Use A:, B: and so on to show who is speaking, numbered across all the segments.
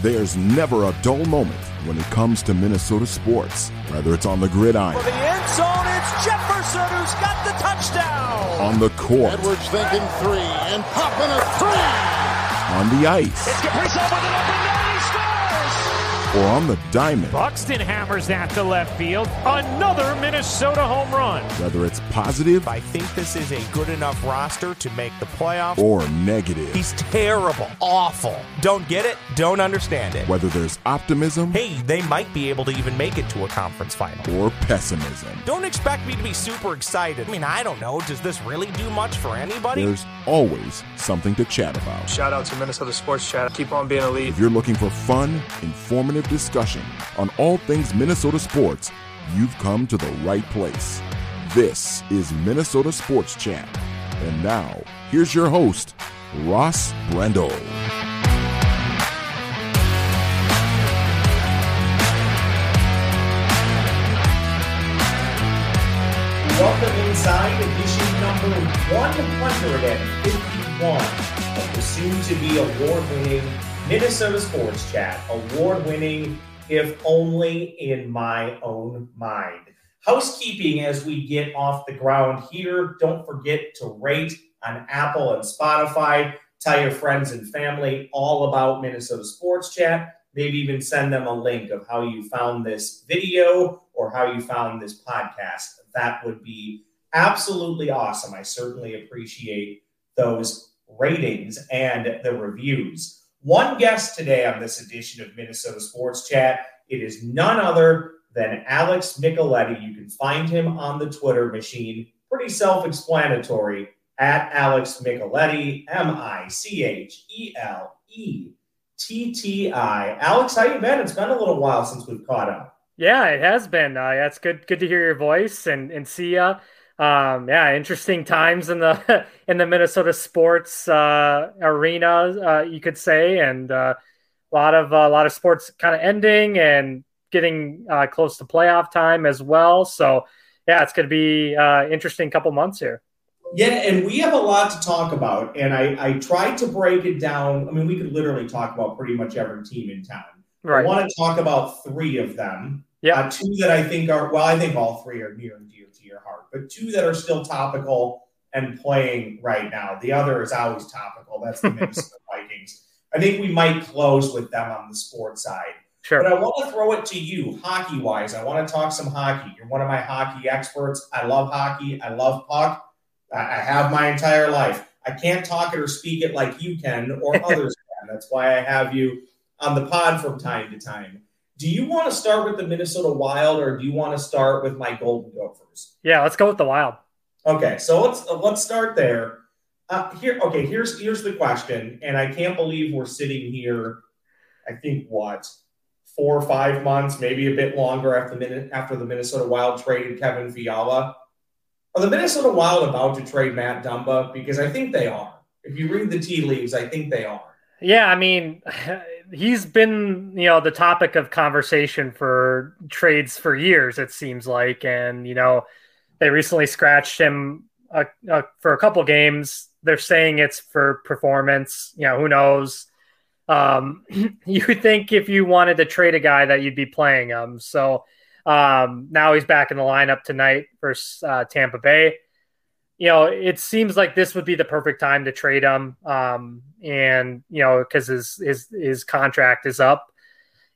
A: There's never a dull moment when it comes to Minnesota sports. Whether it's on the gridiron.
B: For the end zone, it's Jefferson who's got the touchdown.
A: On the court.
C: Edwards thinking three and popping a three.
A: On the ice.
B: It's Kaprizov with it open net. He scores.
A: Or on the diamond.
D: Buxton hammers that to left field. Another Minnesota home run.
A: Whether it's positive.
E: I think this is a good enough roster to make the playoffs.
A: Or negative.
E: He's terrible. Awful. Don't get it. Don't understand it.
A: Whether there's optimism.
E: Hey, they might be able to even make it to a conference final.
A: Or pessimism.
E: Don't expect me to be super excited. I mean, I don't know. Does this really do much for anybody?
A: There's always something to chat about.
F: Shout out to Minnesota Sports Chat. Keep on being elite.
A: If you're looking for fun, informative discussion on all things Minnesota sports, you've come to the right place. This is Minnesota Sports Chat. And now, here's your host, Ross Brendel.
G: Welcome inside edition number 151 of the soon to be award winning Minnesota Sports Chat. Award winning, if only in my own mind. Housekeeping as we get off the ground here. Don't forget to rate on Apple and Spotify. Tell your friends and family all about Minnesota Sports Chat. Maybe even send them a link of how you found this video or how you found this podcast. That would be absolutely awesome. I certainly appreciate those ratings and the reviews. One guest today on this edition of Minnesota Sports Chat. It is none other than Alex Micheletti. You can find him on the Twitter machine. Pretty self explanatory at Alex Micheletti, M I C H E L E T T I. Alex, how you been? It's been a little while since we've caught up.
H: Yeah, it has been. Uh, that's good. Good to hear your voice and and see you. Um, yeah, interesting times in the in the Minnesota sports uh, arena, uh, you could say, and uh, a lot of a lot of sports kind of ending and getting uh, close to playoff time as well. So yeah, it's going to be uh, interesting couple months here.
G: Yeah, and we have a lot to talk about, and I, I tried to break it down. I mean, we could literally talk about pretty much every team in town.
H: Right.
G: I want to talk about three of them.
H: Yeah.
G: Uh, two that I think are, well, I think all three are near and dear your heart, but two that are still topical and playing right now. The other is always topical. That's the Minnesota Vikings. I think we might close with them on the sports side.
H: Sure.
G: But I want to throw it to you, hockey wise. I want to talk some hockey. You're one of my hockey experts. I love hockey. I love puck. I I have my entire life. I can't talk it or speak it like you can or others can. That's why I have you on the pod from time to time. Do you want to start with the Minnesota Wild or do you want to start with my Golden Gophers?
H: Yeah, let's go with the Wild.
G: Okay, so let's let's start there. Uh, here, okay. Here's here's the question, and I can't believe we're sitting here. I think what four or five months, maybe a bit longer after the minute after the Minnesota Wild traded Kevin Fiala. Are the Minnesota Wild about to trade Matt Dumba? Because I think they are. If you read the tea leaves, I think they are.
H: Yeah, I mean, he's been you know the topic of conversation for trades for years. It seems like, and you know, they recently scratched him uh, uh, for a couple games. They're saying it's for performance. You know, who knows? Um, you think if you wanted to trade a guy that you'd be playing him. So um, now he's back in the lineup tonight versus uh, Tampa Bay. You know, it seems like this would be the perfect time to trade him. Um, and you know, because his his his contract is up,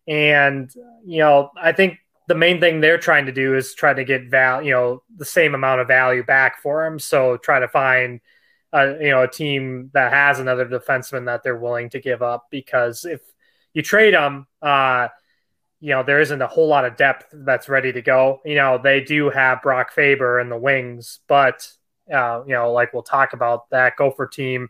H: and you know, I think the main thing they're trying to do is try to get val, you know, the same amount of value back for him. So try to find, uh, you know, a team that has another defenseman that they're willing to give up because if you trade him, uh, you know, there isn't a whole lot of depth that's ready to go. You know, they do have Brock Faber in the wings, but uh, you know, like we'll talk about that Gopher team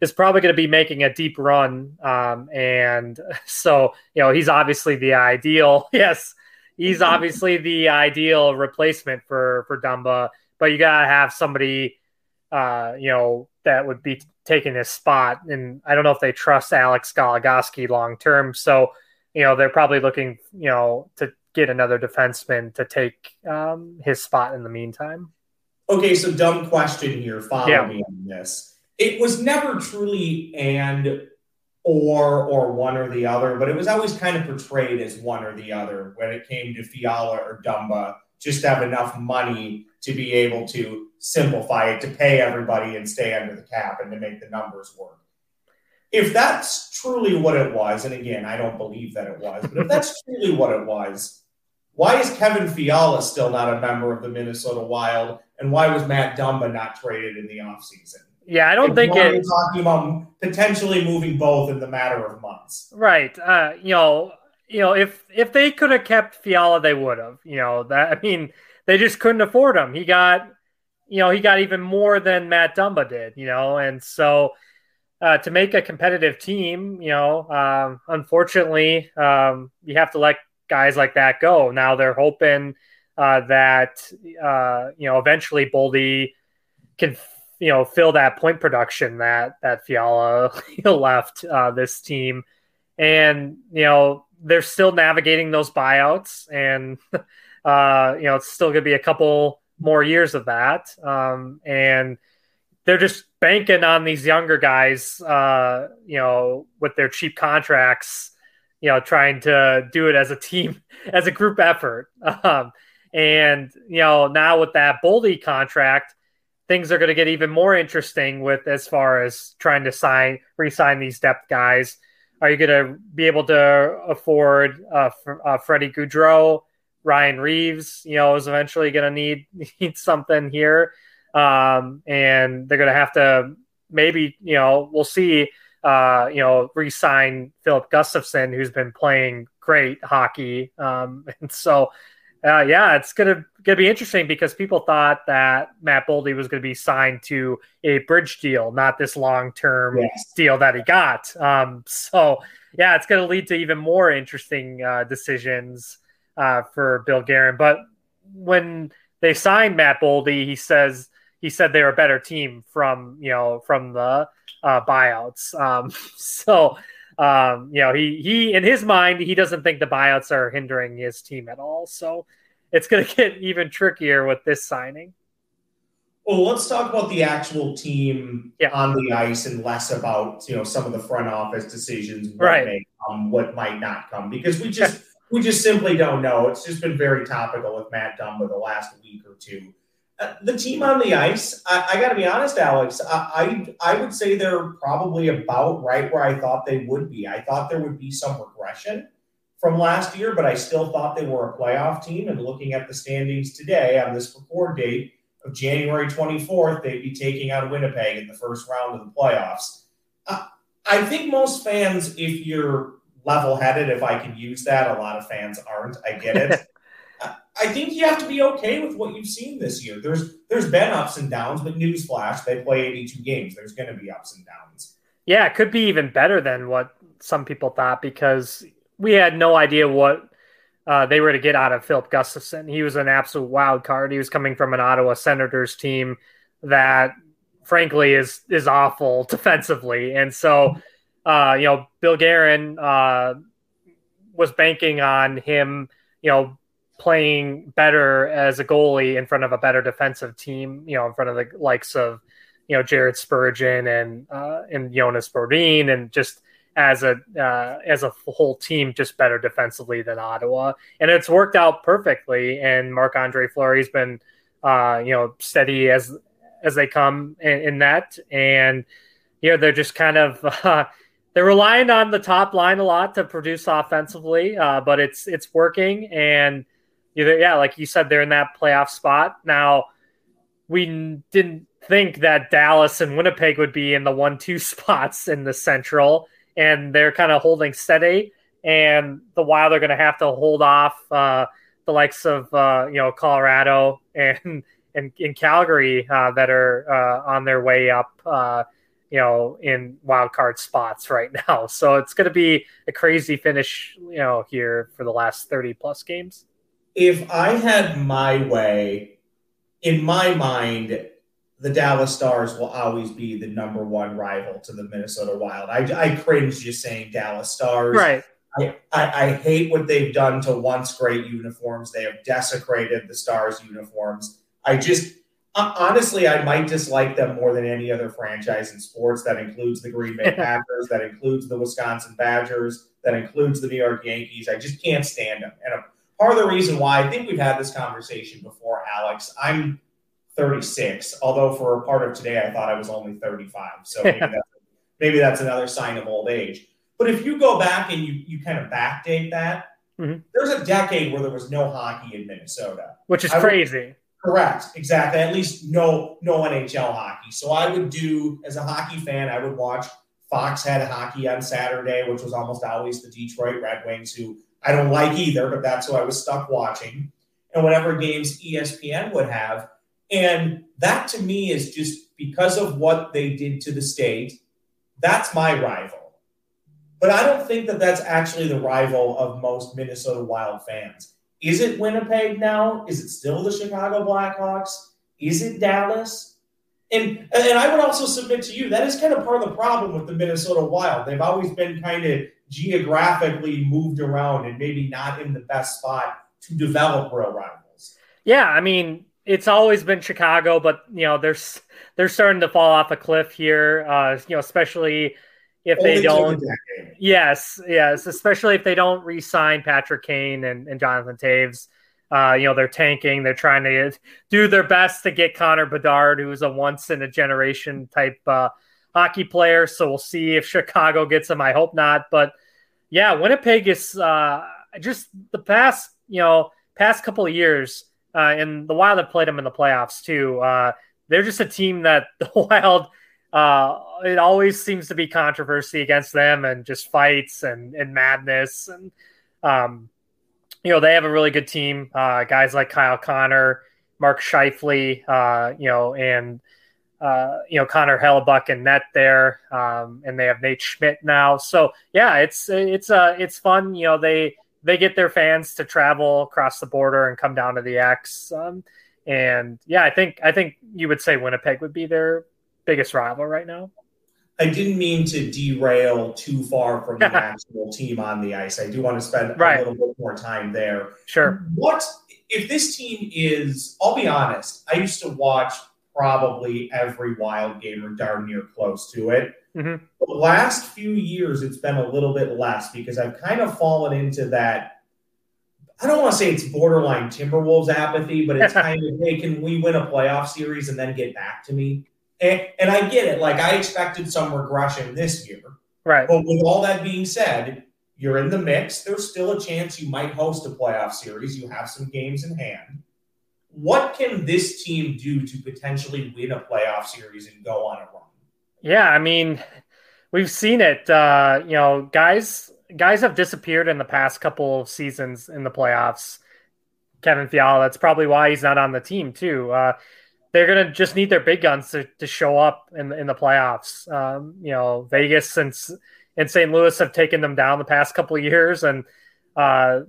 H: is probably going to be making a deep run. Um, and so, you know, he's obviously the ideal. Yes, he's obviously the ideal replacement for for Dumba. But you gotta have somebody, uh, you know, that would be taking his spot. And I don't know if they trust Alex Goligoski long term. So, you know, they're probably looking, you know, to get another defenseman to take um, his spot in the meantime.
G: Okay, so dumb question here. Follow
H: Yeah.
G: me on this. It was never truly and or or one or the other, but it was always kind of portrayed as one or the other when it came to Fiala or Dumba. Just have enough money to be able to simplify it to pay everybody and stay under the cap and to make the numbers work. If that's truly what it was, and again, I don't believe that it was, but if that's truly what it was, why is Kevin Fiala still not a member of the Minnesota Wild? And why was Matt Dumba not traded in the offseason?
H: Yeah, I don't if think it's
G: talking about potentially moving both in the matter of months.
H: Right. Uh, you know, you know, if if they could have kept Fiala, they would have. You know, that I mean, they just couldn't afford him. He got, you know, he got even more than Matt Dumba did. You know, and so uh, to make a competitive team, you know, um, unfortunately, um, you have to let guys like that go. Now they're hoping uh, that uh, you know eventually Boldy can you know fill that point production that that Fiala left uh, this team, and you know they're still navigating those buyouts, and uh, you know it's still going to be a couple more years of that, um, and they're just banking on these younger guys, uh, you know, with their cheap contracts, you know, trying to do it as a team, as a group effort. Um, and you know, now with that Boldy contract, things are going to get even more interesting with as far as trying to sign re-sign these depth guys. Are you going to be able to afford uh, uh, Freddie Gaudreau, Ryan Reaves? You know, is eventually going to need need something here, um, and they're going to have to maybe you know we'll see. Uh, you know, re-sign Filip Gustavsson, who's been playing great hockey, um, and so uh, yeah, it's gonna gonna be interesting because people thought that Matt Boldy was gonna be signed to a bridge deal, not this long term yes. deal that he got. Um, so yeah, it's gonna lead to even more interesting uh, decisions uh, for Bill Guerin. But when they signed Matt Boldy, he says he said they were a better team from you know from the uh, buyouts. Um, so um, you know, he he in his mind he doesn't think the buyouts are hindering his team at all. So it's going to get even trickier with this signing.
G: Well, let's talk about the actual team yeah. on the ice and less about you know some of the front office decisions, what
H: right.
G: may come, what might not come, because we just we just simply don't know. It's just been very topical with Matt Dumba the last week or two. Uh, the team on the ice, I, I got to be honest, Alex. I, I I would say they're probably about right where I thought they would be. I thought there would be some regression from last year, but I still thought they were a playoff team. And looking at the standings today on this record date of January 24th, they'd be taking out Winnipeg in the first round of the playoffs. I think most fans, if you're level headed, if I can use that, a lot of fans aren't. I get it. I think you have to be okay with what you've seen this year. There's there's been ups and downs, but newsflash, they play 82 games. There's going to be ups and downs.
H: Yeah, it could be even better than what some people thought because we had no idea what uh, they were to get out of Filip Gustavsson. He was an absolute wild card. He was coming from an Ottawa Senators team that, frankly, is is awful defensively, and so uh, you know Bill Guerin uh, was banking on him, you know, playing better as a goalie in front of a better defensive team, you know, in front of the likes of, you know, Jared Spurgeon and uh, and Jonas Brodin and just as a uh, as a whole team, just better defensively than Ottawa, and it's worked out perfectly. And Marc Andre Fleury's been, uh, you know, steady as as they come in, in that, and you know they're just kind of. Uh, they're relying on the top line a lot to produce offensively, uh, but it's it's working, and either yeah, like you said, they're in that playoff spot now. We didn't think that Dallas and Winnipeg would be in the one-two spots in the Central, and they're kind of holding steady. And the Wild are going to have to hold off uh, the likes of uh, you know Colorado and and in Calgary uh, that are uh, on their way up. Uh, you know, in wild card spots right now. So it's going to be a crazy finish, you know, here for the last 30 plus games
G: if I had my way, in my mind, the Dallas Stars will always be the number one rival to the Minnesota Wild. I, I cringe just saying Dallas Stars.
H: Right.
G: I, I, I hate what they've done to once great uniforms. They have desecrated the Stars uniforms. I just honestly, I might dislike them more than any other franchise in sports. That includes the Green Bay Packers, that includes the Wisconsin Badgers, that includes the New York Yankees. I just can't stand them. And part of the reason why I think we've had this conversation before, Alex, I'm 36, although for a part of today I thought I was only 35. So maybe, that's, maybe that's another sign of old age. But if you go back and you, you kind of backdate that, mm-hmm. there's a decade where there was no hockey in Minnesota,
H: which is I crazy.
G: Would, correct, exactly. At least no no NHL hockey. So I would do as a hockey fan, I would watch Fox had hockey on Saturday, which was almost always the Detroit Red Wings, who I don't like either, but that's who I was stuck watching. And whatever games ESPN would have, and that to me is just because of what they did to the state, that's my rival. But I don't think that that's actually the rival of most Minnesota Wild fans. Is it Winnipeg now? Is it still the Chicago Blackhawks? Is it Dallas? And and I would also submit to you that is kind of part of the problem with the Minnesota Wild. They've always been kind of geographically moved around and maybe not in the best spot to develop real rivals.
H: Yeah, I mean, it's always been Chicago, but you know, they're they're starting to fall off a cliff here. Uh, you know, especially if Only they don't. Yes, yes, especially if they don't re-sign Patrick Kane and, and Jonathan Toews. Uh, you know, they're tanking. They're trying to do their best to get Connor Bedard, who's a once in a generation type uh, hockey player. So we'll see if Chicago gets him. I hope not. But yeah, Winnipeg is uh, just the past, you know, past couple of years uh, and the Wild have played them in the playoffs too. Uh, they're just a team that the Wild. Uh, it always seems to be controversy against them and just fights and, and madness and um, you know they have a really good team. Uh, guys like Kyle Connor, Mark Scheifele, uh, you know, and uh, you know Connor Hellebuyck and net there, um, and they have Nate Schmidt now. So yeah, it's it's uh it's fun. You know they they get their fans to travel across the border and come down to the X. Um, and yeah, I think I think you would say Winnipeg would be their biggest rival right now.
G: I didn't mean to derail too far from the actual team on the ice. I do want to spend right. a little bit more time there.
H: Sure.
G: What if this team is? I'll be honest. I used to watch probably every Wild game or darn near close to it. Mm-hmm. The last few years, it's been a little bit less because I've kind of fallen into that. I don't want to say it's borderline Timberwolves apathy, but it's kind of, hey, can we win a playoff series and then get back to me? And, and I get it. Like, I expected some regression this year.
H: Right.
G: But with all that being said, you're in the mix. There's still a chance you might host a playoff series. You have some games in hand. What can this team do to potentially win a playoff series and go on a run?
H: Yeah, I mean, we've seen it. Uh, you know, guys guys have disappeared in the past couple of seasons in the playoffs. Kevin Fiala, that's probably why he's not on the team too. Uh, they're gonna just need their big guns to, to show up in in the playoffs. Um, you know, Vegas and and St. Louis have taken them down the past couple of years, and uh,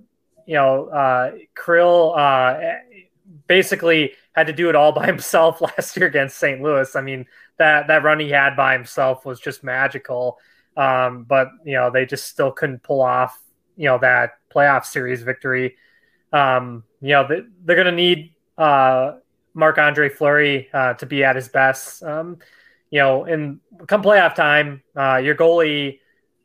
H: you know, uh, Kirill uh, basically had to do it all by himself last year against St. Louis. I mean, that that run he had by himself was just magical. Um, but you know, they just still couldn't pull off you know that playoff series victory. Um, you know, they, they're to need uh, Marc Andre Fleury uh, to be at his best. Um, you know, in come playoff time, uh, your goalie,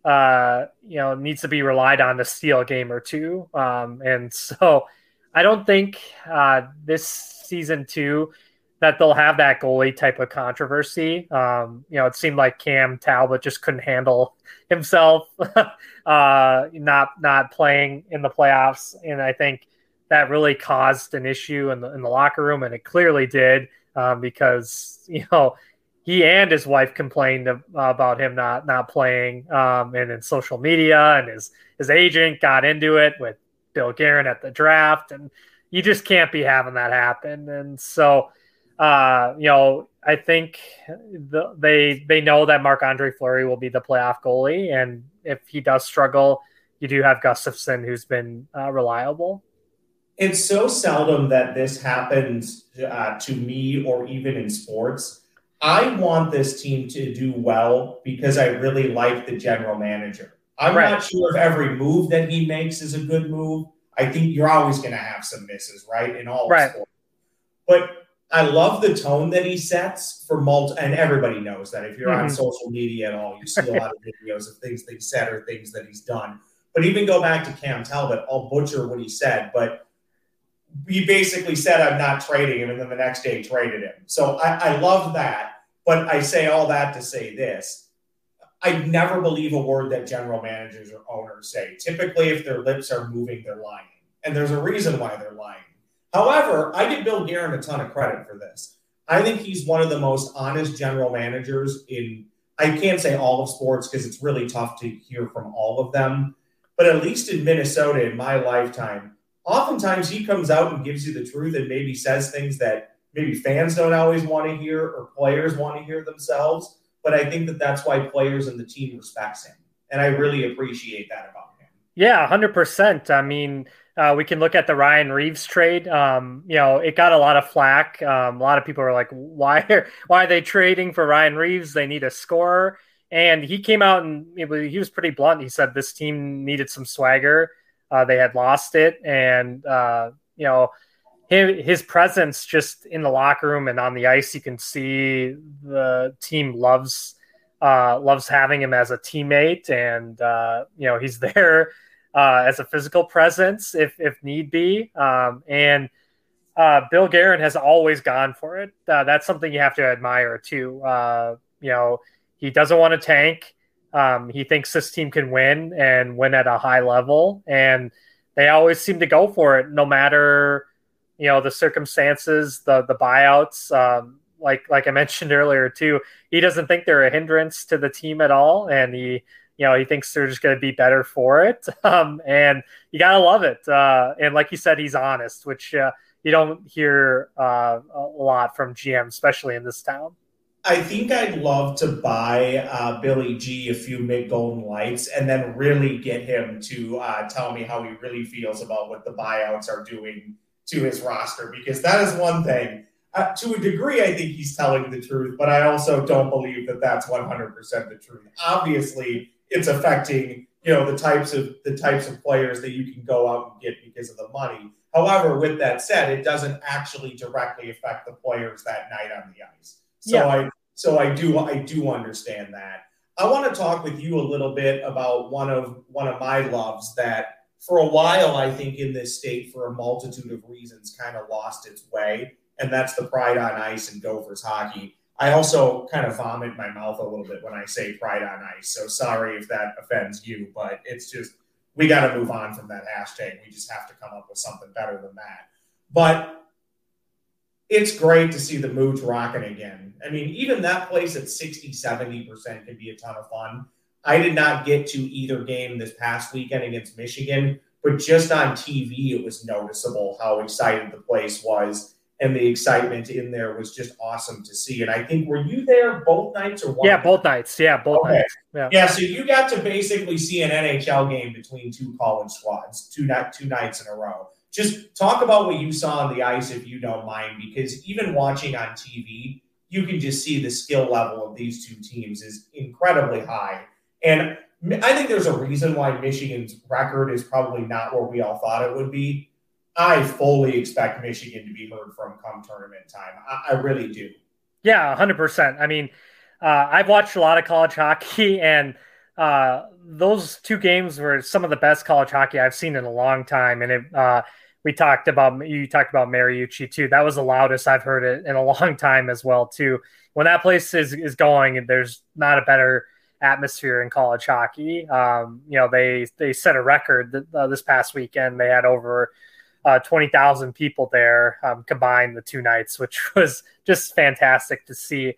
H: uh, you know, needs to be relied on to steal a game or two. Um, and so, I don't think uh, this season two that they'll have that goalie type of controversy. Um, you know, it seemed like Cam Talbot just couldn't handle himself, uh, not not playing in the playoffs, and I think that really caused an issue in the in the locker room, and it clearly did um, because you know he and his wife complained about him not not playing, um, and in social media, and his his agent got into it with Bill Guerin at the draft, and you just can't be having that happen, and so uh, you know, I think the, they they know that Marc Andre Fleury will be the playoff goalie, and if he does struggle, you do have Gustavsson, who's been uh, reliable.
G: It's so seldom that this happens uh, to me, or even in sports. I want this team to do well because I really like the general manager. I'm right. not sure if every move that he makes is a good move. I think you're always going to have some misses, right, in all
H: right.
G: sports. But I love the tone that he sets for multi, and everybody knows that if you're mm-hmm. on social media at all, you see a lot of videos of things that he said or things that he's done. But even go back to Cam Talbot, I'll butcher what he said, but he basically said, I'm not trading him, and then the next day traded him. So I, I love that. But I say all that to say this. I never believe a word that general managers or owners say. Typically, if their lips are moving, they're lying. And there's a reason why they're lying. However, I give Bill Guerin a ton of credit for this. I think he's one of the most honest general managers in, I can't say all of sports because it's really tough to hear from all of them. But at least in Minnesota, in my lifetime, oftentimes he comes out and gives you the truth and maybe says things that maybe fans don't always want to hear or players want to hear themselves. But I think that that's why players and the team respects him. And I really appreciate that about him.
H: Yeah, 100%. I mean, uh, we can look at the Ryan Reaves trade. Um, you know, it got a lot of flack. Um, a lot of people are like, "Why? Are, why are they trading for Ryan Reaves? They need a scorer." And he came out and was, he was pretty blunt. He said this team needed some swagger. Uh, they had lost it, and uh, you know, his, his presence just in the locker room and on the ice, you can see the team loves uh, loves having him as a teammate, and uh, you know, he's there uh, as a physical presence if if need be. Um, and uh, Bill Guerin has always gone for it. That's something you have to admire too. You know, he doesn't want to tank. Um, he thinks this team can win and win at a high level, and they always seem to go for it, no matter you know the circumstances, the the buyouts. Um, like like I mentioned earlier too, he doesn't think they're a hindrance to the team at all, and he you know, he thinks they're just going to be better for it. Um, and you got to love it. Uh, and like you said, he's honest, which uh, you don't hear uh, a lot from GM, especially in this town.
G: I think I'd love to buy uh, Billy G a few mid golden lights and then really get him to uh, tell me how he really feels about what the buyouts are doing to his roster because that is one thing. Uh, to a degree, I think he's telling the truth, but I also don't believe that that's 100% the truth. Obviously, it's affecting you know the types of the types of players that you can go out and get because of the money. However, with that said, it doesn't actually directly affect the players that night on the ice. So yeah. I so I do I do understand that. I want to talk with you a little bit about one of one of my loves that for a while I think in this state for a multitude of reasons kind of lost its way, and that's the pride on ice and Gophers hockey. I also kind of vomit my mouth a little bit when I say pride on ice. So sorry if that offends you, but it's just we got to move on from that hashtag. We just have to come up with something better than that. But it's great to see the moods rocking again. I mean, even that place at 60, 70% can be a ton of fun. I did not get to either game this past weekend against Michigan, but just on TV, it was noticeable how excited the place was and the excitement in there was just awesome to see. And I think were you there both nights or one?
H: Yeah, both nights. Yeah, both okay. nights.
G: Yeah. yeah. So you got to basically see an NHL game between two college squads, two night, two nights in a row. Just talk about what you saw on the ice, if you don't mind, because even watching on TV, you can just see the skill level of these two teams is incredibly high. And I think there's a reason why Michigan's record is probably not where we all thought it would be I fully expect Michigan to be heard from come tournament time. I, I really do.
H: Yeah, hundred percent. I mean, uh, I've watched a lot of college hockey, and uh, those two games were some of the best college hockey I've seen in a long time. And it, uh, we talked about you talked about Mariucci too. That was the loudest I've heard it in a long time as well too. When that place is is going, there's not a better atmosphere in college hockey. Um, you know, they they set a record uh, this past weekend. They had over uh, 20,000 people there um, combined the two nights, which was just fantastic to see.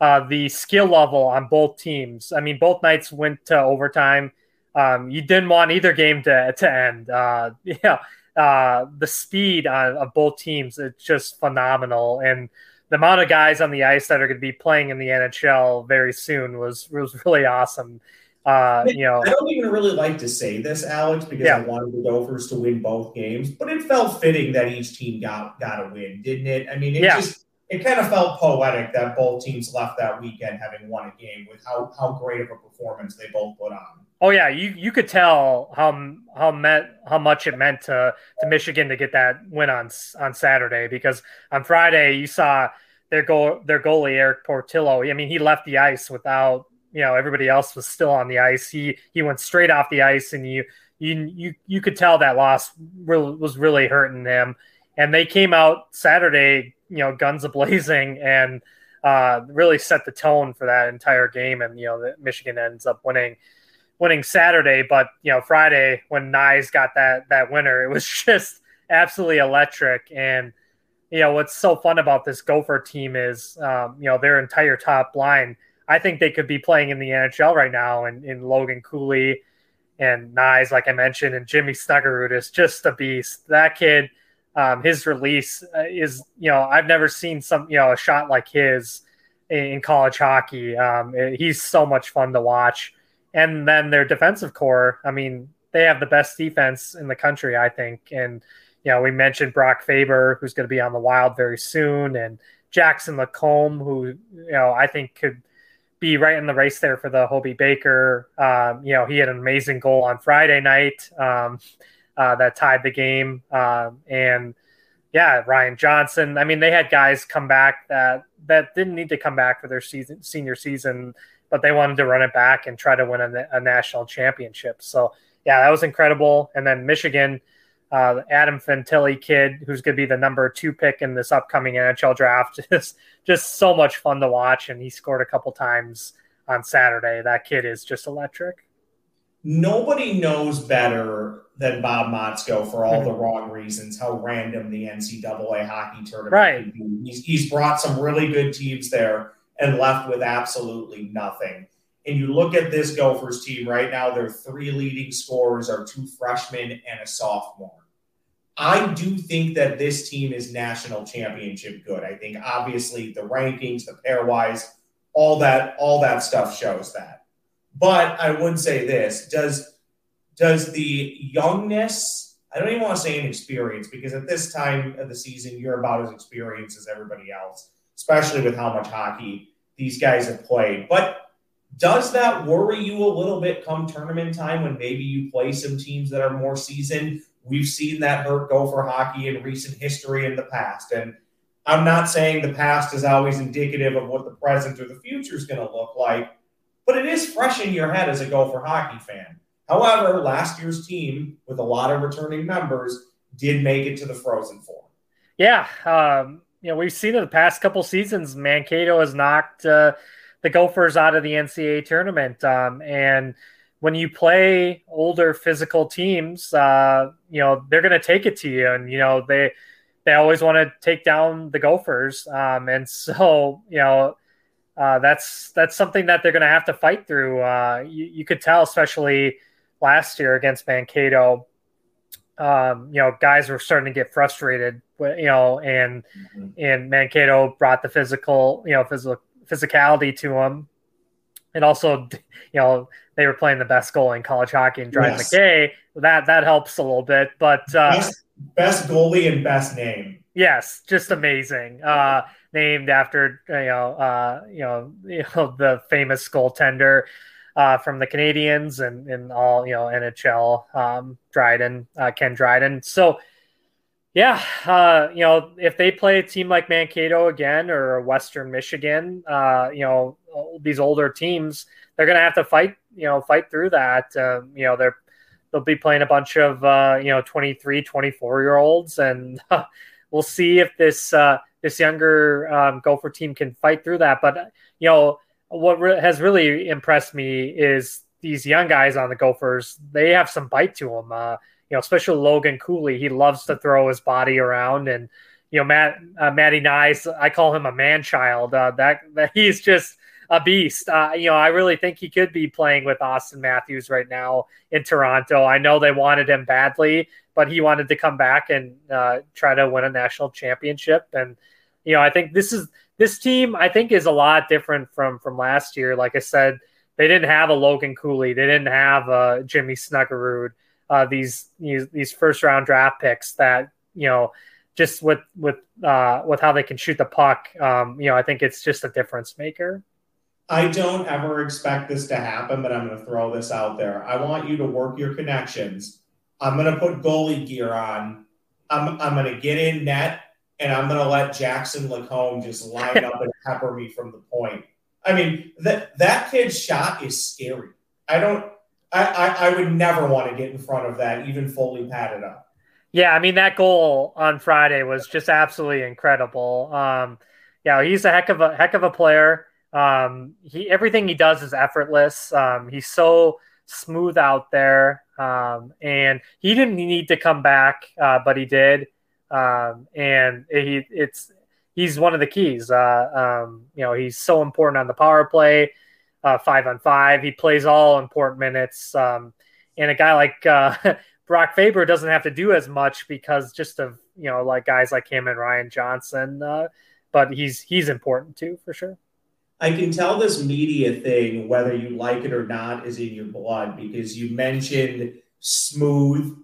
H: Uh, the skill level on both teams. I mean, both nights went to overtime. Um, you didn't want either game to, to end. Uh, yeah, uh, the speed on, of both teams it's just phenomenal, and the amount of guys on the ice that are going to be playing in the NHL very soon was was really awesome. Uh, you know,
G: I don't even really like to say this, Alex, because yeah. I wanted the Gophers to win both games, but it felt fitting that each team got got a win, didn't it? I mean, it yeah. just it kind of felt poetic that both teams left that weekend having won a game with how how great of a performance they both put on.
H: Oh yeah, you you could tell how how meant how much it meant to to Michigan to get that win on on Saturday because on Friday you saw their goal their goalie Erik Portillo. I mean, he left the ice without you know everybody else was still on the ice. He he went straight off the ice, and you you you you could tell that loss really, was really hurting them. And they came out Saturday, you know, guns a blazing, and uh, really set the tone for that entire game. And you know, Michigan ends up winning winning Saturday, but you know Friday when Knies got that that winner, it was just absolutely electric. And you know what's so fun about this Gopher team is um, you know their entire top line. I think they could be playing in the NHL right now, and in Logan Cooley and Knies, like I mentioned, and Jimmy Snuggerud is just a beast. That kid, um, his release uh, is you know I've never seen some you know a shot like his in college hockey. Um, he's so much fun to watch and then their defensive core. I mean, they have the best defense in the country, I think. And you know, we mentioned Brock Faber, who's going to be on the Wild very soon, and Jackson Lacombe, who you know I think could be right in the race there for the Hobey Baker. Um, you know, he had an amazing goal on Friday night um, uh, that tied the game, um, and yeah, Ryan Johnson. I mean, they had guys come back that that didn't need to come back for their season senior season but they wanted to run it back and try to win a, a national championship. So yeah, that was incredible. And then Michigan, uh, Adam Fantilli kid, who's going to be the number two pick in this upcoming NHL draft, is just so much fun to watch. And he scored a couple times on Saturday. That kid is just electric.
G: Nobody knows better than Bob Motzko for all mm-hmm. the wrong reasons how random the NCAA hockey tournament
H: right.
G: He's, he's brought some really good teams there and left with absolutely nothing. And you look at this Gophers team right now, their three leading scorers are two freshmen and a sophomore. I do think that this team is national championship good. I think obviously the rankings, the pairwise, all that, all that stuff shows that. But I would say this: does does the youngness? I don't even want to say inexperience because at this time of the season, you're about as experienced as everybody else especially with how much hockey these guys have played. But does that worry you a little bit come tournament time when maybe you play some teams that are more seasoned? We've seen that hurt Gopher hockey in recent history in the past. And I'm not saying the past is always indicative of what the present or the future is going to look like, but it is fresh in your head as a Gopher hockey fan. However, last year's team, with a lot of returning members, did make it to the Frozen Four.
H: Yeah, um, you know, we've seen in the past couple seasons, Mankato has knocked uh, the Gophers out of the NCAA tournament. Um, and when you play older physical teams, uh, you know, they're going to take it to you. And, you know, they, they always want to take down the Gophers. Um, and so, you know, uh, that's that's something that they're going to have to fight through. Uh, you, you, could tell, especially last year against Mankato, um, you know, guys were starting to get frustrated, you know, and mm-hmm. and Mankato brought the physical, you know, physical physicality to him, and also, you know, they were playing the best goal in college hockey and Dryden yes. McKay. That that helps a little bit, but uh,
G: best, best goalie and best name.
H: Yes, just amazing. Uh, named after you know, uh, you know, you know, the famous goaltender uh, from the Canadiens and, and all, you know, NHL, um, Dryden, uh, Ken Dryden. So, yeah, uh, you know, if they play a team like Mankato again or Western Michigan, uh, you know, these older teams, they're going to have to fight, you know, fight through that. Um, you know, they're, they'll be playing a bunch of, uh, you know, 23, 24 year olds. And we'll see if this, uh, this younger um, Gopher team can fight through that. But, you know, what re- has really impressed me is these young guys on the Gophers. They have some bite to them. Uh, you know, especially Logan Cooley. He loves to throw his body around, and you know, Matt uh, Matty Knies. I call him a man child. Uh, that that he's just a beast. Uh, you know, I really think he could be playing with Auston Matthews right now in Toronto. I know they wanted him badly, but he wanted to come back and uh, try to win a national championship. And you know, I think this is this team I think is a lot different from from last year. Like I said, they didn't have a Logan Cooley, they didn't have a Jimmy Snuggerud. Uh, these, these these first round draft picks that you know just with with uh, with how they can shoot the puck. Um, you know, I think it's just a difference maker.
G: I don't ever expect this to happen, but I'm going to throw this out there. I want you to work your connections. I'm going to put goalie gear on. I'm, I'm going to get in net and I'm going to let Jackson Lacombe just line up and pepper me from the point. I mean, that that kid's shot is scary. I don't. I, I, I would never want to get in front of that, even fully padded up.
H: Yeah, I mean that goal on Friday was just absolutely incredible. Um, yeah, he's a heck of a heck of a player. Um, he everything he does is effortless. Um, he's so smooth out there, um, and he didn't need to come back, uh, but he did. Um, and he it's he's one of the keys. Uh, um, you know, he's so important on the power play, uh, five on five. He plays all important minutes. Um, and a guy like uh, Brock Faber doesn't have to do as much because just of you know like guys like him and Ryan Johnson. Uh, but he's he's important too for sure.
G: I can tell this media thing, whether you like it or not, is in your blood because you mentioned smooth.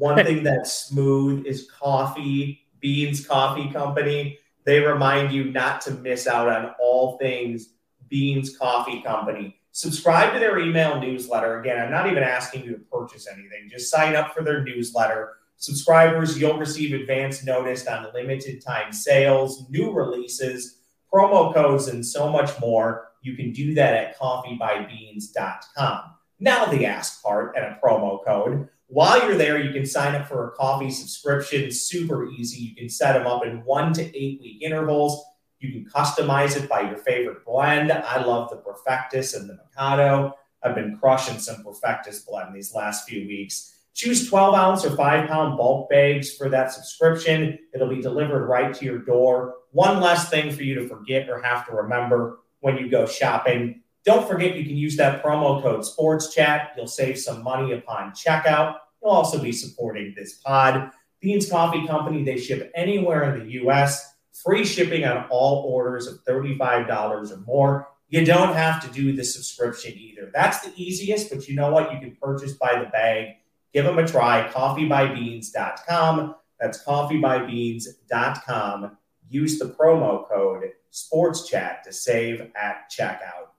G: One thing that's smooth is coffee, Beans Coffee Company. They remind you not to miss out on all things Beans Coffee Company. Subscribe to their email newsletter. Again, I'm not even asking you to purchase anything, just sign up for their newsletter. Subscribers, you'll receive advance notice on limited time sales, new releases, promo codes, and so much more. You can do that at coffeebybeans.com. Now, the ask part and a promo code. While you're there, you can sign up for a coffee subscription. Super easy. You can set them up in one to eight week intervals. You can customize it by your favorite blend. I love the Perfectus and the Mikado. I've been crushing some Perfectus blend these last few weeks. Choose 12 ounce or five pound bulk bags for that subscription. It'll be delivered right to your door. One less thing for you to forget or have to remember when you go shopping. Don't forget you can use that promo code Sports Chat. You'll save some money upon checkout. You'll also be supporting this pod. Beans Coffee Company, they ship anywhere in the U.S. Free shipping on all orders of $35 or more. You don't have to do the subscription either. That's the easiest, but you know what? You can purchase by the bag. Give them a try. Coffeebybeans.com. That's coffeebybeans.com. Use the promo code SportsChat to save at checkout.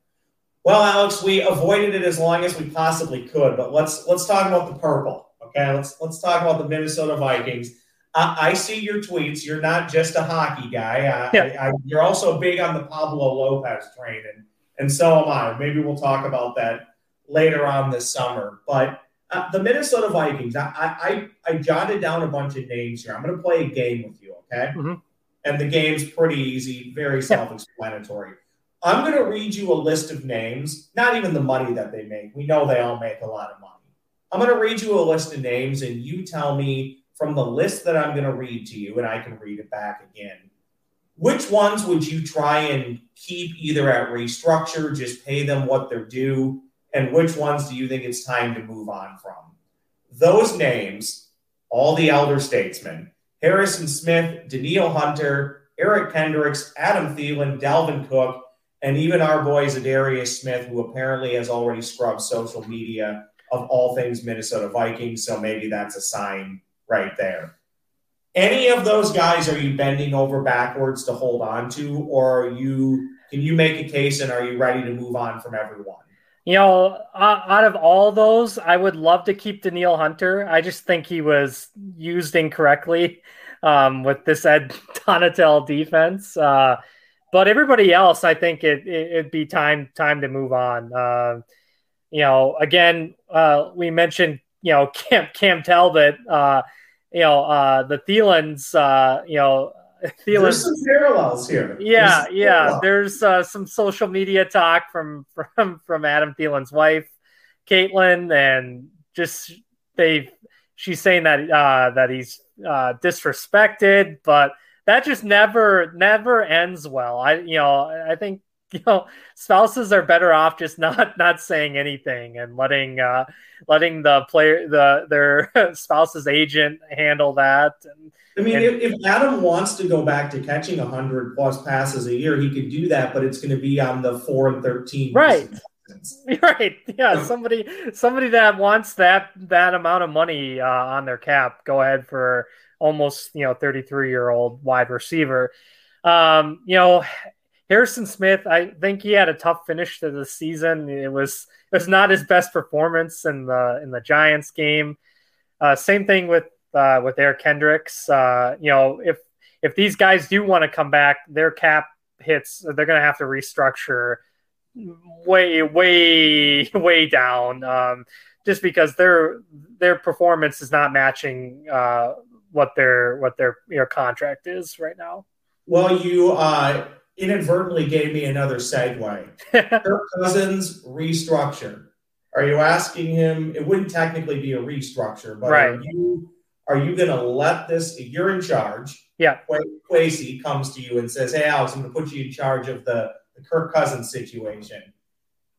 G: Well, Alex, we avoided it as long as we possibly could, but let's let's talk about the purple. Okay, let's let's talk about the Minnesota Vikings. Uh, I see your tweets. You're not just a hockey guy. Uh, yeah. I, I, you're also big on the Pablo Lopez train, and and so am I. Maybe we'll talk about that later on this summer. But uh, the Minnesota Vikings, I, I I jotted down a bunch of names here. I'm going to play a game with you, okay? Mm-hmm. And the game's pretty easy, very self-explanatory. I'm going to read you a list of names, not even the money that they make. We know they all make a lot of money. I'm going to read you a list of names, and you tell me from the list that I'm going to read to you, and I can read it back again. Which ones would you try and keep either at restructure, just pay them what they're due, and which ones do you think it's time to move on from? Those names, all the elder statesmen, Harrison Smith, Danielle Hunter, Eric Kendricks, Adam Thielen, Dalvin Cook, and even our boy Za'Darius Smith, who apparently has already scrubbed social media of all things Minnesota Vikings. So maybe that's a sign right there. Any of those guys are you bending over backwards to hold on to, or are you can you make a case and are you ready to move on from everyone?
H: You know, out of all those, I would love to keep Danielle Hunter. I just think he was used incorrectly um, with this Ed Donatell defense. Uh, but everybody else, I think it, it would be time time to move on. Uh, you know, again, uh, we mentioned you know Cam Cam Talbot. Uh, you know, uh, the Thielen's. Uh, you know,
G: Thielen. There's some parallels here.
H: Yeah, there's yeah. Parallels. There's uh, some social media talk from from from Adam Thielen's wife, Caitlin, and just they. She's saying that uh, that he's uh, disrespected, but that just never never ends well. I you know I think you know spouses are better off just not not saying anything and letting uh letting the player the their spouse's agent handle that and,
G: i mean and, if, if, adam wants to go back to catching 100 plus passes a year he could do that but it's going to be on the 4 and 13
H: right. right. Yeah somebody somebody that wants that that amount of money uh, on their cap go ahead for almost you know 33 year old wide receiver um you know Harrison Smith, I think he had a tough finish to the season. It was it was not his best performance in the in the Giants game. Uh, same thing with uh, with Eric Kendricks. Uh, you know, if if these guys do want to come back, their cap hits. They're going to have to restructure way, way, way down. Um, just because their their performance is not matching uh, what their what their your contract is right now.
G: Well, you uh, inadvertently gave me another segue. Kirk Cousins restructure. Are you asking him? It wouldn't technically be a restructure, but
H: right.
G: are you are you going to let this? You're in charge.
H: Yeah.
G: Kwesi comes to you and says, "Hey, Alex, I'm going to put you in charge of the, the Kirk Cousins situation."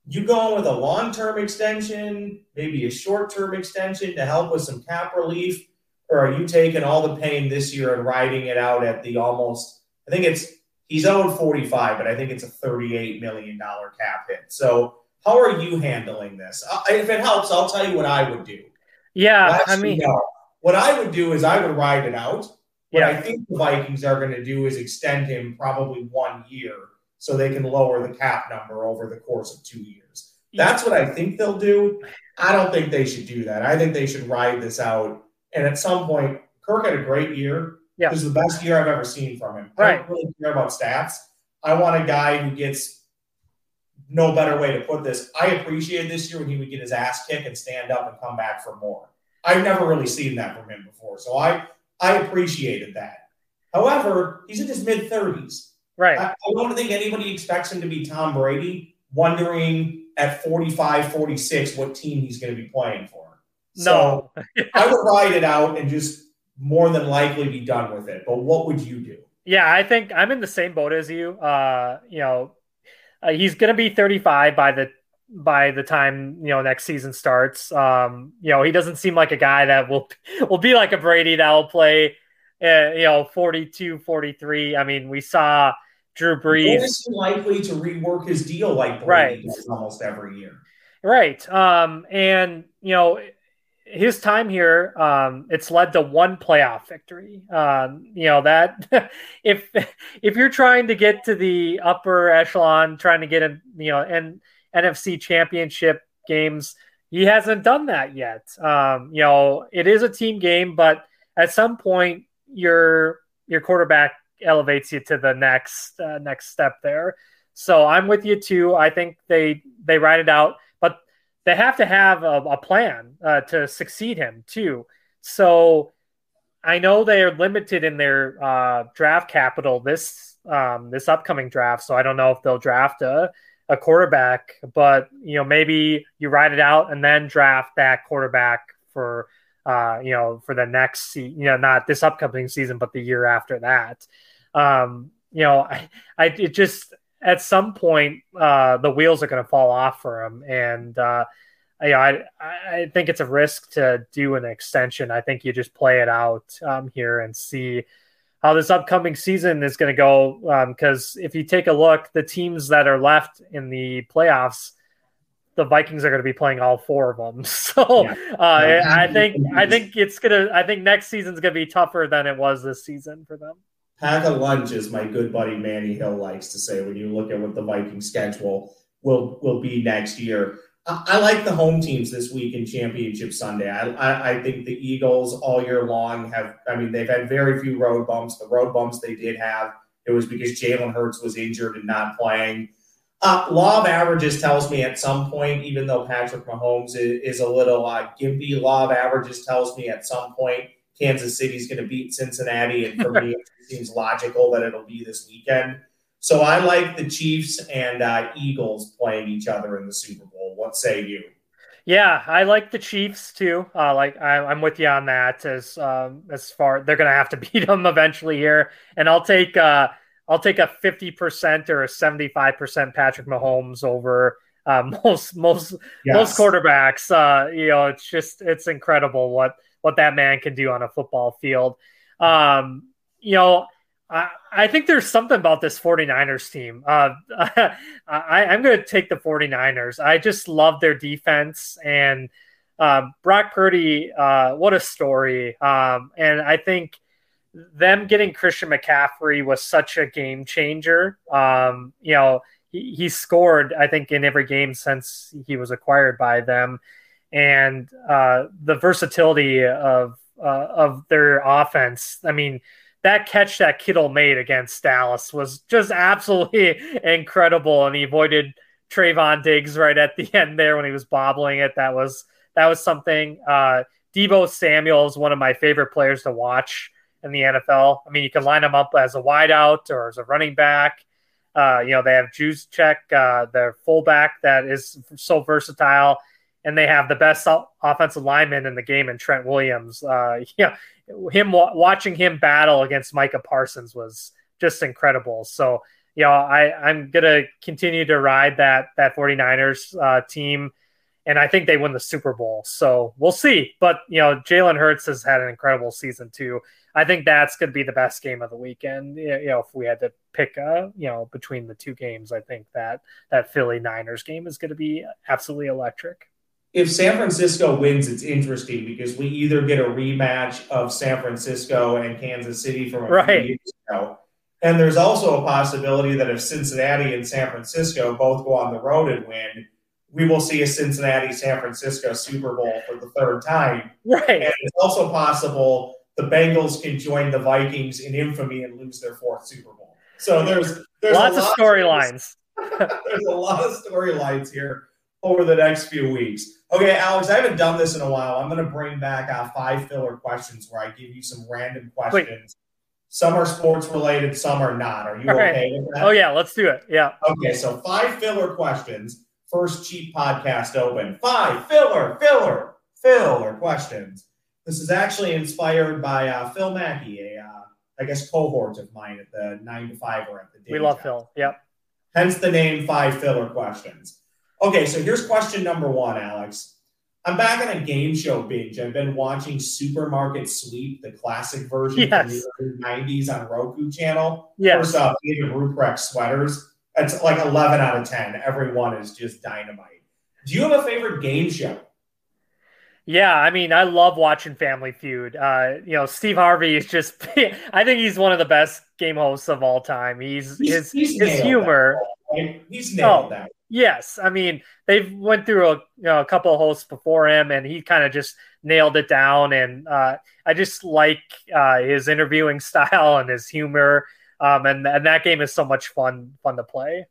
G: You going with a long term extension, maybe a short term extension to help with some cap relief, or are you taking all the pain this year and riding it out at the almost? I think it's he's owed 45, but I think it's a 38 million dollar cap hit. So how are you handling this? if it helps, I'll tell you what I would do.
H: Yeah, Last I mean,
G: what I would do is I would ride it out. What yeah. I think the Vikings are going to do is extend him probably one year so they can lower the cap number over the course of two years. That's what I think they'll do. I don't think they should do that. I think they should ride this out. And at some point, Kirk had a great year.
H: Yeah.
G: This is the best year I've ever seen from him.
H: Right.
G: I don't really care about stats. I want a guy who gets no better way to put this. I appreciated this year when he would get his ass kicked and stand up and come back for more. I've never really seen that from him before. So I I appreciated that. However, he's in his mid 30s.
H: Right.
G: I, I don't think anybody expects him to be Tom Brady, wondering at 45, 46 what team he's going to be playing for.
H: No.
G: So I would ride it out and just more than likely be done with it. But what would you do?
H: Yeah, I think I'm in the same boat as you. Uh, you know, uh, he's going to be 35 by the by the time you know next season starts. Um, you know, he doesn't seem like a guy that will will be like a Brady that will play uh, you know 42, 43. I mean, we saw Drew Brees
G: likely to rework his deal like Brady
H: right.
G: almost every year.
H: Right. Um, and you know, his time here, um, it's led to one playoff victory. Um, you know that if if you're trying to get to the upper echelon, trying to get a you know and NFC championship games, he hasn't done that yet. Um, you know, it is a team game, but at some point your your quarterback elevates you to the next uh, next step there. So I'm with you too. I think they they write it out, they have to have a, a plan uh, to succeed him too. So I know they are limited in their uh, draft capital this um, this upcoming draft. So I don't know if they'll draft a a quarterback, but you know maybe you ride it out and then draft that quarterback for uh, you know for the next se- you know not this upcoming season but the year after that. Um, you know, I, I it just at some point uh, the wheels are going to fall off for him, and uh, you know, I I think it's a risk to do an extension. I think you just play it out um, here and see how this upcoming season is going to go. Because um, if you take a look, the teams that are left in the playoffs, the Vikings are going to be playing all four of them. So yeah. uh, I think I think it's gonna. I think next season's going to be tougher than it was this season for them.
G: Pack a lunch, as my good buddy Manny Hill likes to say, when you look at what the Viking schedule will will be next year. I like the home teams this week in Championship Sunday. I, I, I, think the Eagles all year long have, I mean, they've had very few road bumps. The road bumps they did have, it was because Jalen Hurts was injured and not playing. Uh, law of averages tells me at some point, even though Patrick Mahomes is, is a little uh, gimpy, law of averages tells me at some point Kansas City's going to beat Cincinnati. And for me, it seems logical that it'll be this weekend. So I like the Chiefs and uh, Eagles playing each other in the Super Bowl. What say you?
H: Yeah, I like the Chiefs too. Uh, like I, am with you on that. As um, as far they're going to have to beat them eventually here, and I'll take uh, I'll take a 50 percent or a 75 percent Patrick Mahomes over uh, most most yes. most quarterbacks. Uh, you know, it's just it's incredible what what that man can do on a football field. Um, you know, I, I think there's something about this 49ers team. Uh, I, I'm going to take the 49ers. I just love their defense and um, Brock Purdy. Uh, what a story! Um, and I think them getting Christian McCaffrey was such a game changer. Um, you know, he, he scored, I think, in every game since he was acquired by them. And uh, the versatility of uh, of their offense. I mean, that catch that Kittle made against Dallas was just absolutely incredible, and he avoided Trevon Diggs right at the end there when he was bobbling it. That was that was something. Uh, Deebo Samuel is one of my favorite players to watch in the NFL. I mean, you can line him up as a wideout or as a running back. Uh, you know, they have Juszczyk, uh, their fullback that is so versatile, and they have the best offensive lineman in the game in Trent Williams. Uh, yeah, him watching him battle against Micah Parsons was just incredible. So, you know, I, I'm gonna continue to ride that that 49ers uh, team and I think they win the Super Bowl. So we'll see. But you know, Jalen Hurts has had an incredible season too. I think that's going to be the best game of the weekend. You know, if we had to pick, a, you know, between the two games, I think that that Philly Niners game is going to be absolutely electric.
G: If San Francisco wins, it's interesting because we either get a rematch of San Francisco and Kansas City from a right. few years ago, and there's also a possibility that if Cincinnati and San Francisco both go on the road and win, we will see a Cincinnati San Francisco Super Bowl for the third time.
H: Right.
G: And it's also possible the Bengals can join the Vikings in infamy and lose their fourth Super Bowl. So there's there's
H: lots of storylines.
G: there's a lot of storylines here over the next few weeks. Okay, Alex, I haven't done this in a while. I'm going to bring back uh, five filler questions where I give you some random questions. Wait. Some are sports related, some are not. Are you okay. okay with that?
H: Oh yeah, let's do it. Yeah.
G: Okay, so five filler questions first cheap podcast open. Five filler, filler, filler questions. This is actually inspired by uh, Phil Mackey, a uh, I guess cohort of mine at the nine to five or at the
H: day. We love Phil. Yep.
G: Hence the name Five Filler Questions. Okay, so here's question number one, Alex. I'm back on a game show binge. I've been watching Supermarket Sweep, the classic version yes. from the 90s on Roku channel.
H: Yes.
G: First off, David Ruprecht sweaters. It's like 11 out of 10. Every one is just dynamite. Do you have a favorite game show?
H: Yeah, I mean, I love watching Family Feud. Uh, you know, Steve Harvey is just I think he's one of the best game hosts of all time. He's, he's his he's his humor.
G: That, he's nailed oh, that.
H: Yes, I mean, they've went through a, you know, a couple of hosts before him and he kind of just nailed it down and uh, I just like uh, his interviewing style and his humor um, and and that game is so much fun fun to play.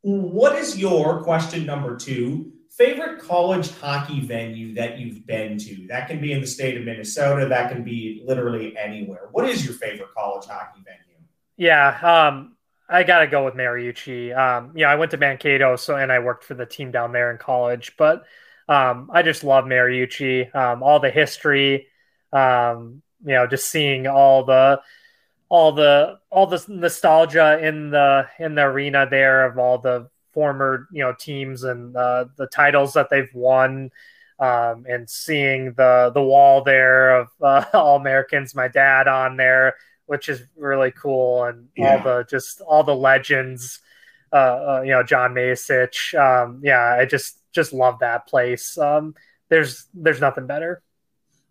G: What is your question number two? Favorite college hockey venue that you've been to? That can be in the state of Minnesota. That can be literally anywhere. What is your favorite college hockey venue?
H: Yeah, um, I gotta go with Mariucci. Um, yeah, I went to Mankato, so and I worked for the team down there in college. But um, I just love Mariucci. Um, all the history, um, you know, just seeing all the all the all the nostalgia in the in the arena there of all the former you know teams and uh, the titles that they've won um, and seeing the the wall there of uh, all Americans, my dad on there, which is really cool, and yeah. all the just all the legends, uh, uh, you know, John Mayasich. Um, yeah, I just just love that place. Um, there's there's nothing better.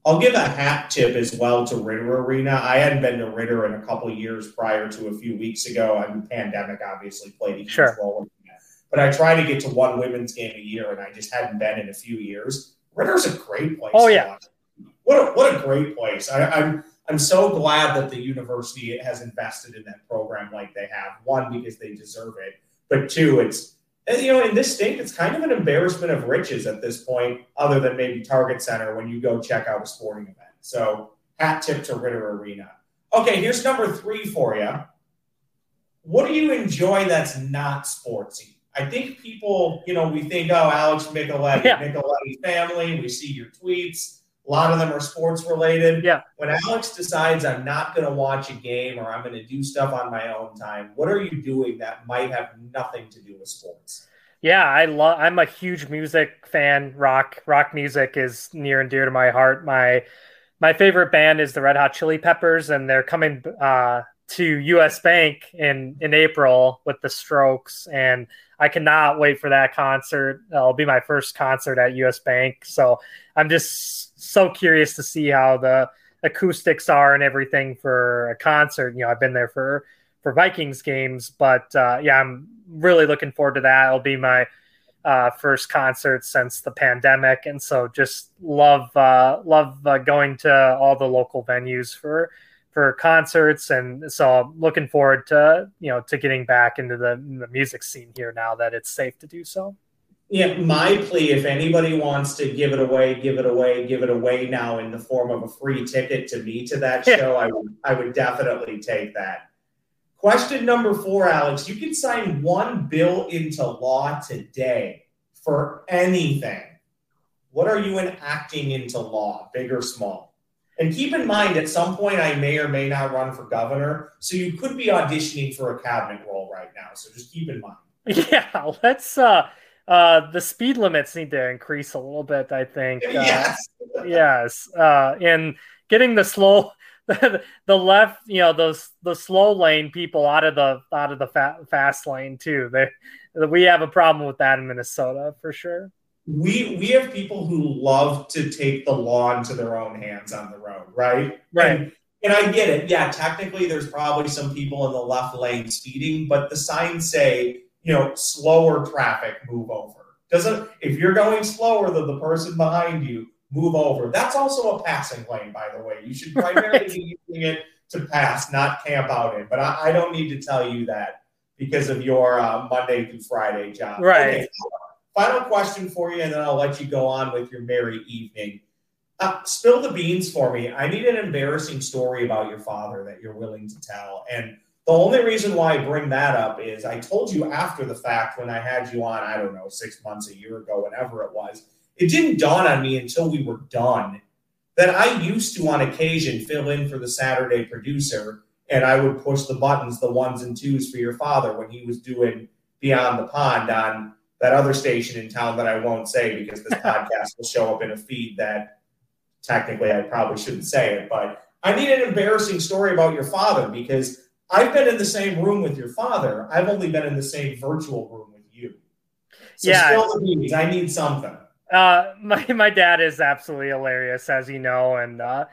G: I'll give a hat tip as well to Ridder Arena. I hadn't been to Ridder in a couple years prior to a few weeks ago. I mean, pandemic obviously played a huge
H: sure.
G: role in that. But I try to get to one women's game a year, and I just hadn't been in a few years. Ridder's a great place.
H: Oh yeah,
G: what a, what a great place. I, I'm I'm so glad that the university has invested in that program like they have. One because they deserve it, but two, it's and, you know, in this state, it's kind of an embarrassment of riches at this point, other than maybe Target Center when you go check out a sporting event. So, hat tip to Ridder Arena. Okay, here's number three for you. What do you enjoy that's not sportsy? I think people, you know, we think, oh, Alex Micheletti, yeah. Family. We see your tweets. A lot of them are sports related.
H: Yeah.
G: When Alex decides I'm not going to watch a game or I'm going to do stuff on my own time, what are you doing that might have nothing to do with sports?
H: Yeah, I love. I'm a huge music fan. Rock rock music is near and dear to my heart. My my favorite band is the Red Hot Chili Peppers, and they're coming uh, to US Bank in in April with the Strokes, and I cannot wait for that concert. It'll be my first concert at US Bank, so I'm just so curious to see how the acoustics are and everything for a concert. You know, I've been there for for Vikings games, but uh, yeah, I'm really looking forward to that. It'll be my uh, first concert since the pandemic, and so just love uh, love uh, going to all the local venues for for concerts, and so I'm looking forward to you know to getting back into the, the music scene here now that it's safe to do so.
G: Yeah, my plea if anybody wants to give it away, give it away, give it away now in the form of a free ticket to me to that show, I would I would definitely take that. Question number four, Alex. You can sign one bill into law today for anything. What are you enacting into law, big or small? And keep in mind, at some point, I may or may not run for governor. So you could be auditioning for a cabinet role right now. So just keep in mind.
H: Yeah, let's. uh uh the speed limits need to increase a little bit i think uh,
G: yes
H: yes uh and getting the slow the left, you know, those the slow lane people out of the out of the fa- fast lane too. They we have a problem with that in Minnesota for sure.
G: We we have people who love to take the law into their own hands on the road, right?
H: Right.
G: And, and I get it. Yeah, technically, there's probably some people in the left lane speeding, but the signs say, you know, slower traffic, move over. Doesn't if you're going slower than the person behind you, move over. That's also a passing lane, by the way. You should primarily right. be using it to pass, not camp out in. But I, I, don't need to tell you that because of your uh, Monday through Friday job.
H: Right. Okay,
G: final question for you, and then I'll let you go on with your merry evening. Uh, spill the beans for me. I need an embarrassing story about your father that you're willing to tell. And the only reason why I bring that up is I told you after the fact when I had you on, I don't know, six months, a year ago, whenever it was it didn't dawn on me until we were done that I used to, on occasion, fill in for the Saturday producer and I would push the buttons, the ones and twos for your father when he was doing Beyond the Pond on that other station in town that I won't say because this podcast will show up in a feed that technically I probably shouldn't say it. But I need an embarrassing story about your father because I've been in the same room with your father. I've only been in the same virtual room with you. So
H: yeah.
G: I need something.
H: Uh, my my dad is absolutely hilarious, as you know, and uh,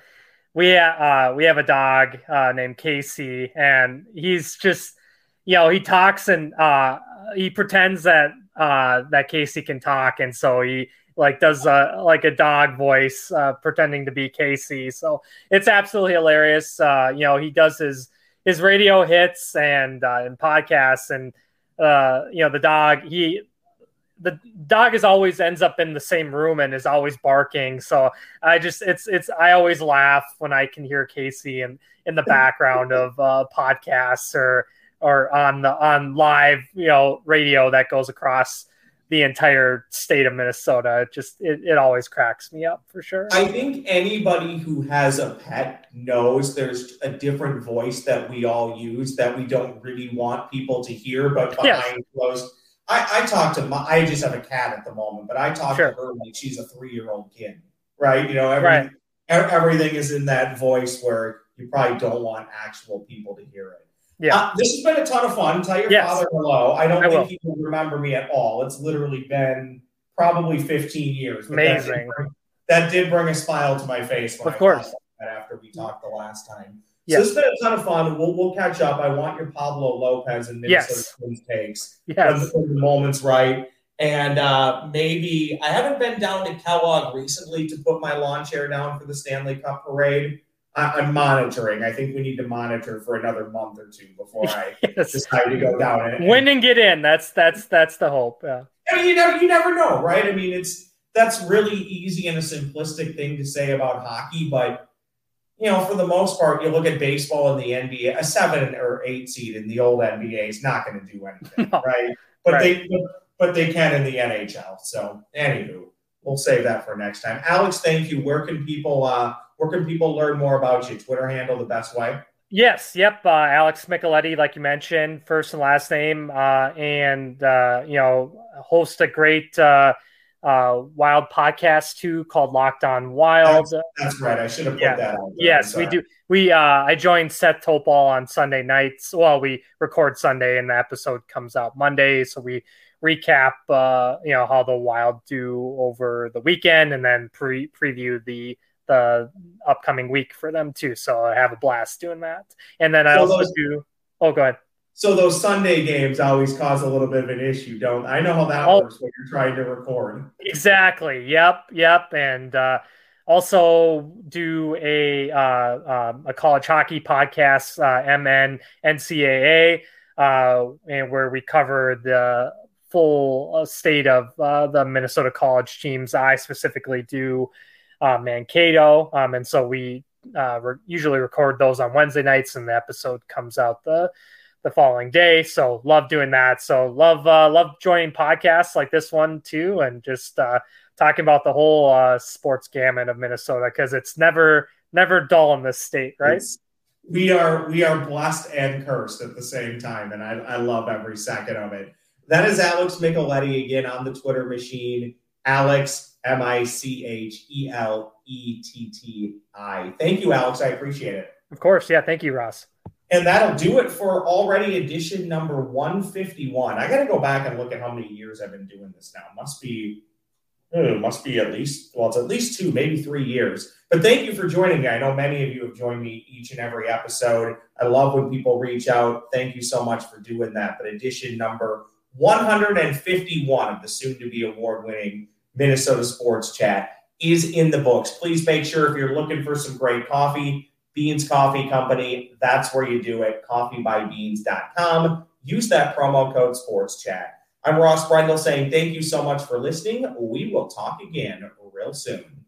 H: we uh we have a dog uh, named Casey, and he's just you know he talks and uh he pretends that uh that Casey can talk, and so he like does a like a dog voice uh, pretending to be Casey. So it's absolutely hilarious. Uh, you know, he does his his radio hits and uh, and podcasts, and uh, you know the dog he the dog is always ends up in the same room and is always barking. So I just it's it's I always laugh when I can hear Casey in in the background of uh, podcasts or or on the on live you know radio that goes across the entire state of Minnesota. It just it, it always cracks me up for sure.
G: I think anybody who has a pet knows there's a different voice that we all use that we don't really want people to hear, but behind yes. closed I, I talk to my, I just have a cat at the moment, but I talk sure. to her like she's a three year old kid, right? You know, every,
H: right.
G: everything is in that voice where you probably don't want actual people to hear it.
H: Yeah.
G: Uh, this has been a ton of fun. Tell your
H: yes.
G: father hello. I don't
H: I
G: think
H: will.
G: he will remember me at all. It's literally been probably 15 years.
H: Amazing.
G: That did, bring, that did, bring, a smile to my face.
H: of course.
G: after we talked the last time.
H: Yes.
G: So it's been a ton of fun. We'll, we'll catch up. I want your Pablo Lopez and Minnesota
H: yes.
G: Twins takes
H: yes.
G: when, the moment's right. And uh, maybe I haven't been down to Kellogg recently to put my lawn chair down for the Stanley Cup parade. I, am monitoring. I think we need to monitor for another month or two before I yes. decide to go down and
H: win and get in. That's that's that's the hope. Yeah.
G: I mean, you never you never know, right? I mean, it's that's really easy and a simplistic thing to say about hockey, but you know, for the most part, you look at baseball in the NBA, a seven or eight seed in the old NBA is not going to do anything, no. right? But right. they but they can in the NHL. So, anywho, we'll save that for next time. Alex, thank you. Where can people uh, where can people learn more about you? Twitter handle the best way.
H: Yes, yep. Uh, Alex Micheletti, like you mentioned, first and last name, uh, and uh, you know, host a great uh, uh, wild podcast too called Locked On Wild.
G: That's, that's right. I should have put
H: yeah.
G: that out.
H: Yes, we do. We uh, I joined Seth Topol on Sunday nights. Well, we record Sunday and the episode comes out Monday, so we recap uh, you know how the Wild do over the weekend and then pre preview the the upcoming week for them too. So I have a blast doing that. And then I
G: So
H: also
G: those-
H: do. Oh, go ahead.
G: So those Sunday games always cause a little bit of an issue, don't? I know how that
H: Oh.
G: works when you're trying to record.
H: Exactly. Yep. Yep. And uh, also do a uh, um, a college hockey podcast, uh, MN NCAA, uh, and where we cover the full uh, state of uh, the Minnesota college teams. I specifically do uh, Mankato, um, and so we uh, re- usually record those on Wednesday nights, and the episode comes out the the following day. So love doing that. So love uh, love joining podcasts like this one too, and just uh, talking about the whole uh, sports gamut of Minnesota because it's never never dull in this state, right?
G: It's- we are we are blessed and cursed at the same time, and I, I love every second of it. That is Alex Micheletti again on the Twitter machine. Alex M I C H E L E T T I. Thank you, Alex. I appreciate it.
H: Of course, yeah. Thank you, Ross.
G: And that'll do it for already edition number 151. I got to go back and look at how many years I've been doing this now. Must be, uh, must be at least, well, it's at least two, maybe three years. But thank you for joining me. I know many of you have joined me each and every episode. I love when people reach out. Thank you so much for doing that. But edition number 151 of the soon to be award winning Minnesota Sports Chat is in the books. Please make sure if you're looking for some great coffee, Beans Coffee Company, that's where you do it. Coffeebybeans.com. Use that promo code Sports Chat. I'm Ross Brendel saying thank you so much for listening. We will talk again real soon.